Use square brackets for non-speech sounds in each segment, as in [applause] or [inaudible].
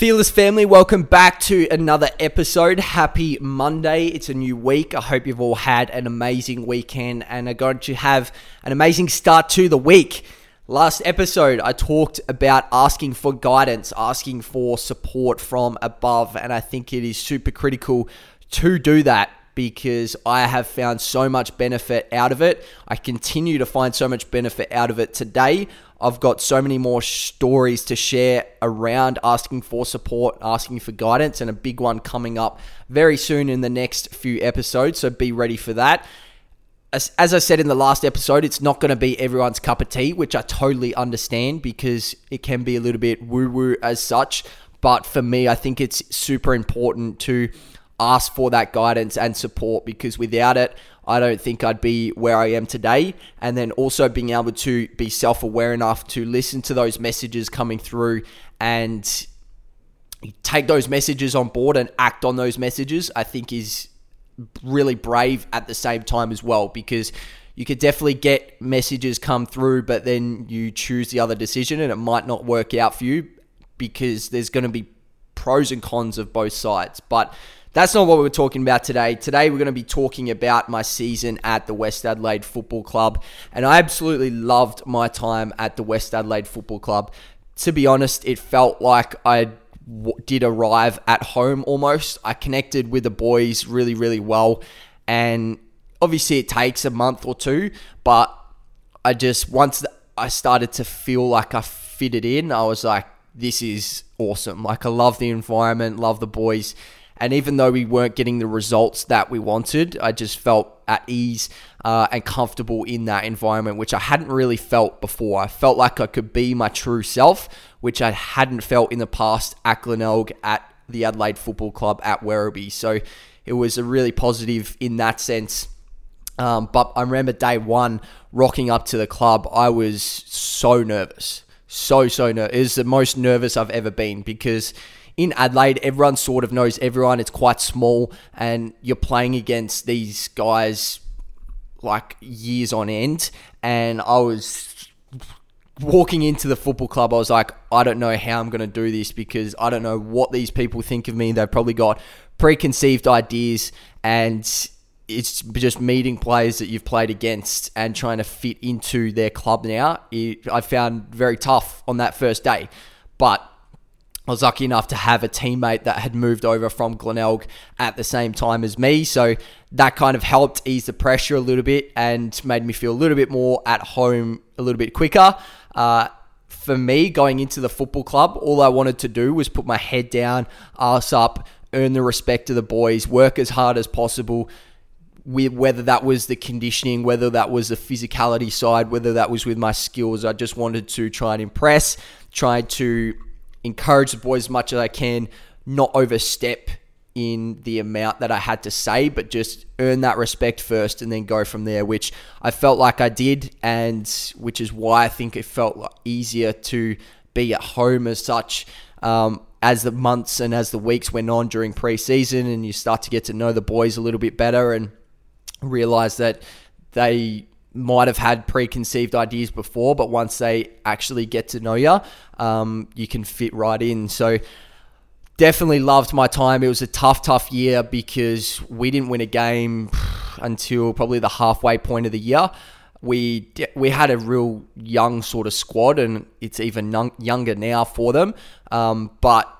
Fearless family, welcome back to another episode. Happy Monday. It's a new week. I hope you've all had an amazing weekend and are going to have an amazing start to the week. Last episode, I talked about asking for guidance, asking for support from above, and I think it is super critical to do that because I have found so much benefit out of it. I continue to find so much benefit out of it today. I've got so many more stories to share around asking for support, asking for guidance, and a big one coming up very soon in the next few episodes. So be ready for that. As, as I said in the last episode, it's not going to be everyone's cup of tea, which I totally understand because it can be a little bit woo woo as such. But for me, I think it's super important to ask for that guidance and support because without it, I don't think I'd be where I am today. And then also being able to be self aware enough to listen to those messages coming through and take those messages on board and act on those messages, I think is really brave at the same time as well because you could definitely get messages come through, but then you choose the other decision and it might not work out for you because there's going to be pros and cons of both sides. But that's not what we're talking about today. Today, we're going to be talking about my season at the West Adelaide Football Club. And I absolutely loved my time at the West Adelaide Football Club. To be honest, it felt like I did arrive at home almost. I connected with the boys really, really well. And obviously, it takes a month or two, but I just, once I started to feel like I fitted in, I was like, this is awesome. Like, I love the environment, love the boys and even though we weren't getting the results that we wanted, I just felt at ease uh, and comfortable in that environment, which I hadn't really felt before. I felt like I could be my true self, which I hadn't felt in the past at Glenelg, at the Adelaide Football Club, at Werribee. So it was a really positive in that sense. Um, but I remember day one rocking up to the club, I was so nervous. So, so nervous. It was the most nervous I've ever been because in Adelaide, everyone sort of knows everyone. It's quite small, and you're playing against these guys like years on end. And I was walking into the football club, I was like, I don't know how I'm going to do this because I don't know what these people think of me. They've probably got preconceived ideas, and it's just meeting players that you've played against and trying to fit into their club now. It, I found very tough on that first day. But I was lucky enough to have a teammate that had moved over from Glenelg at the same time as me. So that kind of helped ease the pressure a little bit and made me feel a little bit more at home a little bit quicker. Uh, for me, going into the football club, all I wanted to do was put my head down, ass up, earn the respect of the boys, work as hard as possible. Whether that was the conditioning, whether that was the physicality side, whether that was with my skills, I just wanted to try and impress, try to encourage the boys as much as I can, not overstep in the amount that I had to say, but just earn that respect first and then go from there, which I felt like I did, and which is why I think it felt easier to be at home as such. Um, as the months and as the weeks went on during preseason, and you start to get to know the boys a little bit better and realize that they might have had preconceived ideas before, but once they actually get to know you, um, you can fit right in. So definitely loved my time. It was a tough, tough year because we didn't win a game [sighs] until probably the halfway point of the year. We we had a real young sort of squad, and it's even younger now for them. Um, but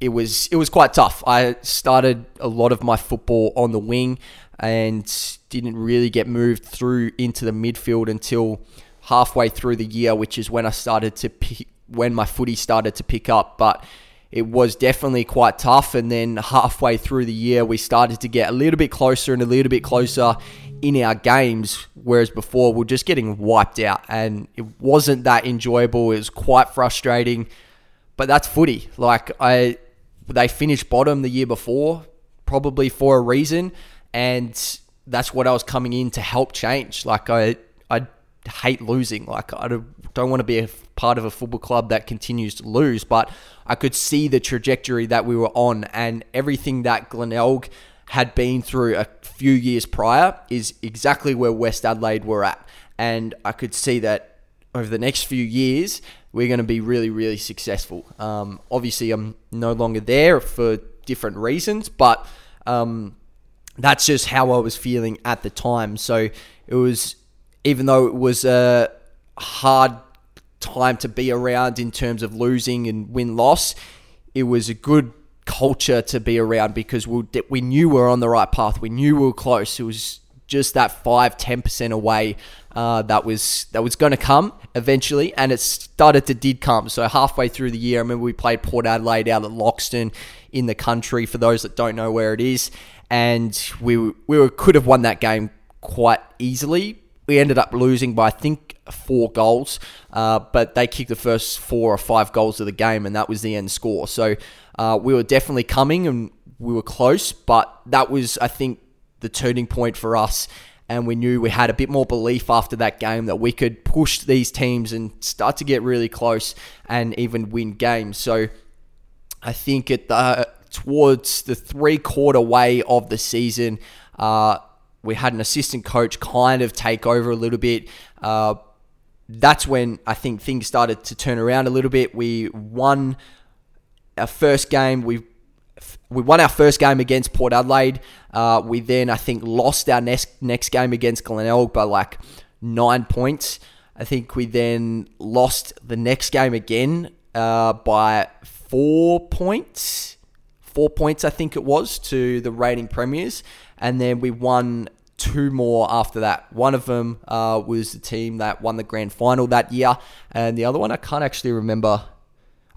it was it was quite tough. I started a lot of my football on the wing and didn't really get moved through into the midfield until halfway through the year, which is when I started to pick, when my footy started to pick up. But it was definitely quite tough. And then halfway through the year, we started to get a little bit closer and a little bit closer in our games, whereas before we are just getting wiped out, and it wasn't that enjoyable. It was quite frustrating, but that's footy. Like I, they finished bottom the year before, probably for a reason and that's what I was coming in to help change. Like I, I hate losing. Like I don't, want to be a part of a football club that continues to lose, but I could see the trajectory that we were on and everything that Glenelg had been through a few years prior is exactly where West Adelaide were at. And I could see that over the next few years, we're going to be really, really successful. Um, obviously, I'm no longer there for different reasons, but um, that's just how I was feeling at the time. So it was, even though it was a hard time to be around in terms of losing and win loss, it was a good culture to be around because we we knew we were on the right path. We knew we were close. It was just that 5 10% away uh, that was that was going to come eventually and it started to did come. So halfway through the year I remember we played Port Adelaide out at Loxton in the country for those that don't know where it is. And we we were, could have won that game quite easily. We ended up losing by I think four goals. Uh, but they kicked the first four or five goals of the game and that was the end score. So uh, we were definitely coming and we were close but that was I think the turning point for us. And we knew we had a bit more belief after that game that we could push these teams and start to get really close and even win games. So I think at the towards the three quarter way of the season, uh, we had an assistant coach kind of take over a little bit. Uh, that's when I think things started to turn around a little bit. We won our first game. We we won our first game against Port Adelaide. Uh, we then, I think, lost our next next game against Glenelg by like nine points. I think we then lost the next game again uh, by four points. Four points, I think it was, to the reigning premiers. And then we won two more after that. One of them uh, was the team that won the grand final that year. And the other one, I can't actually remember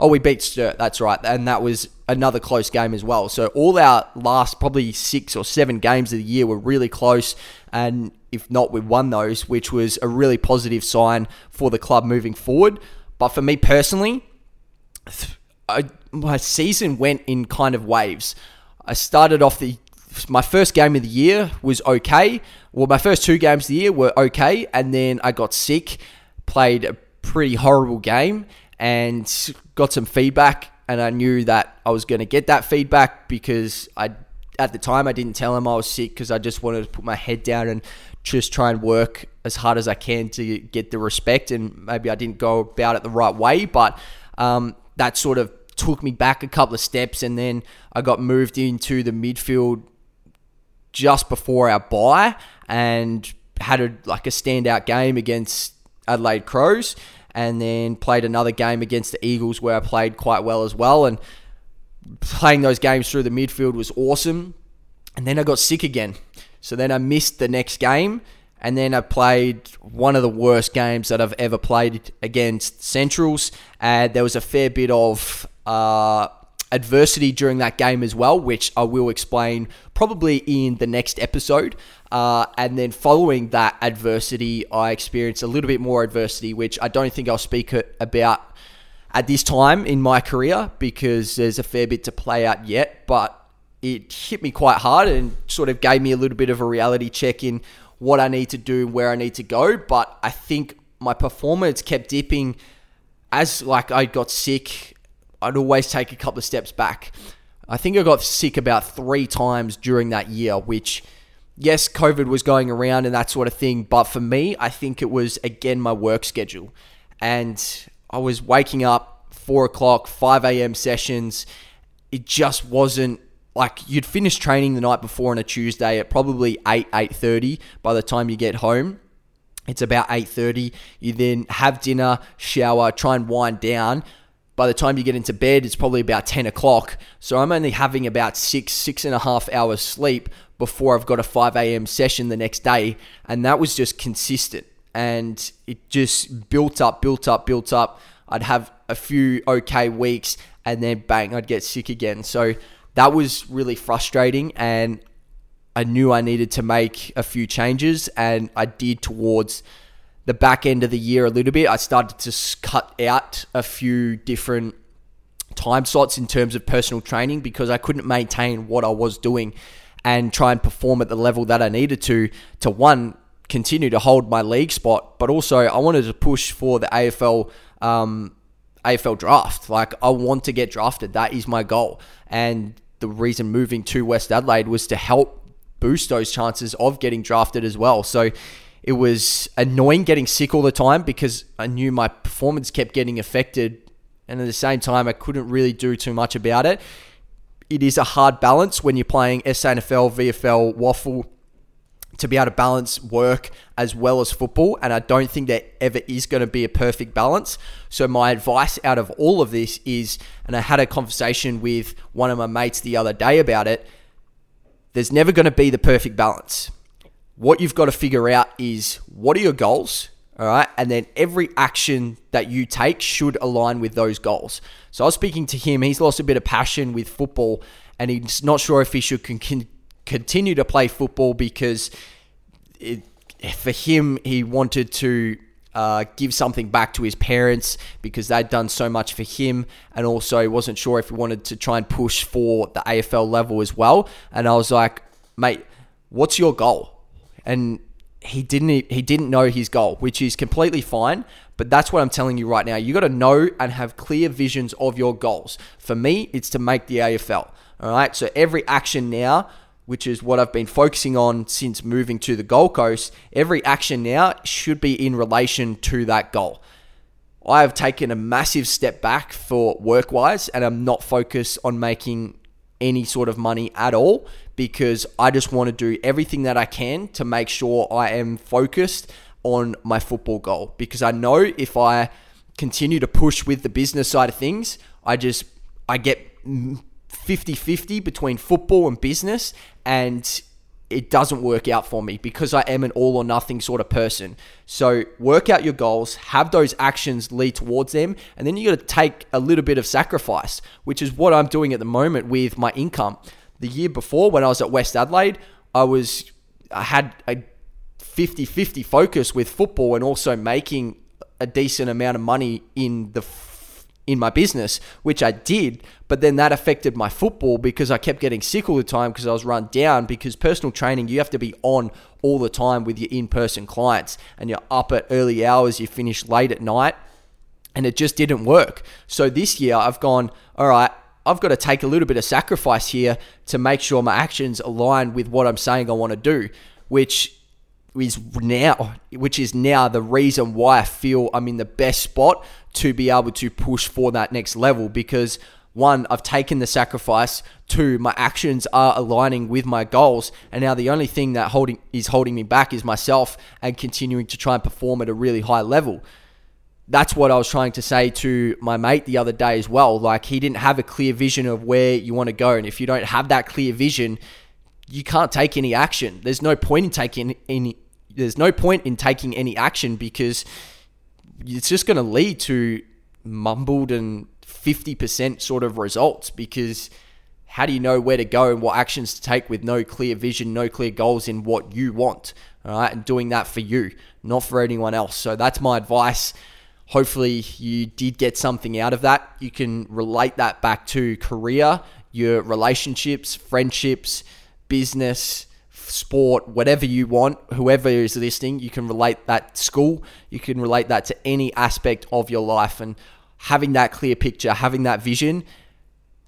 Oh, we beat Sturt. That's right, and that was another close game as well. So all our last probably six or seven games of the year were really close, and if not, we won those, which was a really positive sign for the club moving forward. But for me personally, I, my season went in kind of waves. I started off the my first game of the year was okay. Well, my first two games of the year were okay, and then I got sick, played a pretty horrible game, and got some feedback. And I knew that I was going to get that feedback because I, at the time, I didn't tell him I was sick because I just wanted to put my head down and just try and work as hard as I can to get the respect. And maybe I didn't go about it the right way, but um, that sort of took me back a couple of steps. And then I got moved into the midfield just before our bye and had a like a standout game against Adelaide Crows and then played another game against the Eagles where I played quite well as well. And playing those games through the midfield was awesome. And then I got sick again. So then I missed the next game. And then I played one of the worst games that I've ever played against Centrals. And there was a fair bit of uh, adversity during that game as well, which I will explain probably in the next episode. Uh, and then following that adversity, I experienced a little bit more adversity, which I don't think I'll speak about at this time in my career because there's a fair bit to play out yet. But it hit me quite hard and sort of gave me a little bit of a reality check in what I need to do where I need to go. But I think my performance kept dipping as like I got sick. I'd always take a couple of steps back. I think I got sick about three times during that year, which yes, COVID was going around and that sort of thing. But for me, I think it was, again, my work schedule. And I was waking up 4 o'clock, 5 a.m. sessions. It just wasn't like you'd finish training the night before on a Tuesday at probably 8, 8.30 by the time you get home. It's about 8.30. You then have dinner, shower, try and wind down by the time you get into bed, it's probably about 10 o'clock. So I'm only having about six, six and a half hours sleep before I've got a 5 a.m. session the next day. And that was just consistent. And it just built up, built up, built up. I'd have a few okay weeks and then bang, I'd get sick again. So that was really frustrating. And I knew I needed to make a few changes. And I did towards the back end of the year a little bit. I started to cut out a few different time slots in terms of personal training because I couldn't maintain what I was doing and try and perform at the level that I needed to to one continue to hold my league spot, but also I wanted to push for the AFL um, AFL draft. Like I want to get drafted. That is my goal. And the reason moving to West Adelaide was to help boost those chances of getting drafted as well. So It was annoying getting sick all the time because I knew my performance kept getting affected. And at the same time, I couldn't really do too much about it. It is a hard balance when you're playing SANFL, VFL, WAFL to be able to balance work as well as football. And I don't think there ever is going to be a perfect balance. So, my advice out of all of this is, and I had a conversation with one of my mates the other day about it, there's never going to be the perfect balance what you've got to figure out is what are your goals? All right. And then every action that you take should align with those goals. So I was speaking to him. He's lost a bit of passion with football and he's not sure if he should con- continue to play football because it, for him, he wanted to uh, give something back to his parents because they'd done so much for him, and also he wasn't sure if he wanted to try and push for the AFL level as well. And I was like, mate, what's your goal? And he didn't he didn't know his goal, which is completely fine. But that's what I'm telling you right now. You got to know and have clear visions of your goals. For me, it's to make the AFL. All right. So every action now, which is what I've been focusing on since moving to the Gold Coast, every action now should be in relation to that goal. I have taken a massive step back for work wise, and I'm not focused on making any sort of money at all because I just want to do everything that I can to make sure I am focused on my football goal. Because I know if I continue to push with the business side of things, I just I get 50-50 between football and business and it doesn't work out for me because I am an all or nothing sort of person. So work out your goals, have those actions lead towards them, and then you got to take a little bit of sacrifice, which is what I'm doing at the moment with my income. The year before when I was at West Adelaide, I was I had a 50-50 focus with football and also making a decent amount of money in the in my business, which I did, but then that affected my football because I kept getting sick all the time because I was run down. Because personal training, you have to be on all the time with your in person clients, and you're up at early hours, you finish late at night, and it just didn't work. So this year, I've gone, all right, I've got to take a little bit of sacrifice here to make sure my actions align with what I'm saying I want to do, which is now which is now the reason why I feel I'm in the best spot to be able to push for that next level because one, I've taken the sacrifice. Two, my actions are aligning with my goals. And now the only thing that holding is holding me back is myself and continuing to try and perform at a really high level. That's what I was trying to say to my mate the other day as well. Like he didn't have a clear vision of where you want to go. And if you don't have that clear vision, you can't take any action. There's no point in taking any there's no point in taking any action because it's just going to lead to mumbled and 50% sort of results because how do you know where to go and what actions to take with no clear vision, no clear goals in what you want? All right, and doing that for you, not for anyone else. So that's my advice. Hopefully, you did get something out of that. You can relate that back to career, your relationships, friendships, business, sport, whatever you want, whoever is listening, you can relate that school, you can relate that to any aspect of your life and having that clear picture, having that vision,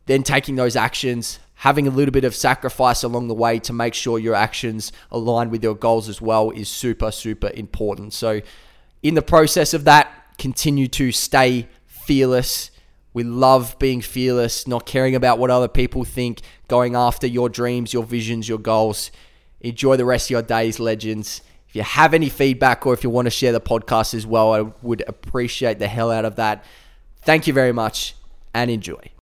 then taking those actions, having a little bit of sacrifice along the way to make sure your actions align with your goals as well is super, super important. So, in the process of that, continue to stay fearless. We love being fearless, not caring about what other people think, going after your dreams, your visions, your goals. Enjoy the rest of your days, legends. If you have any feedback or if you want to share the podcast as well, I would appreciate the hell out of that. Thank you very much and enjoy.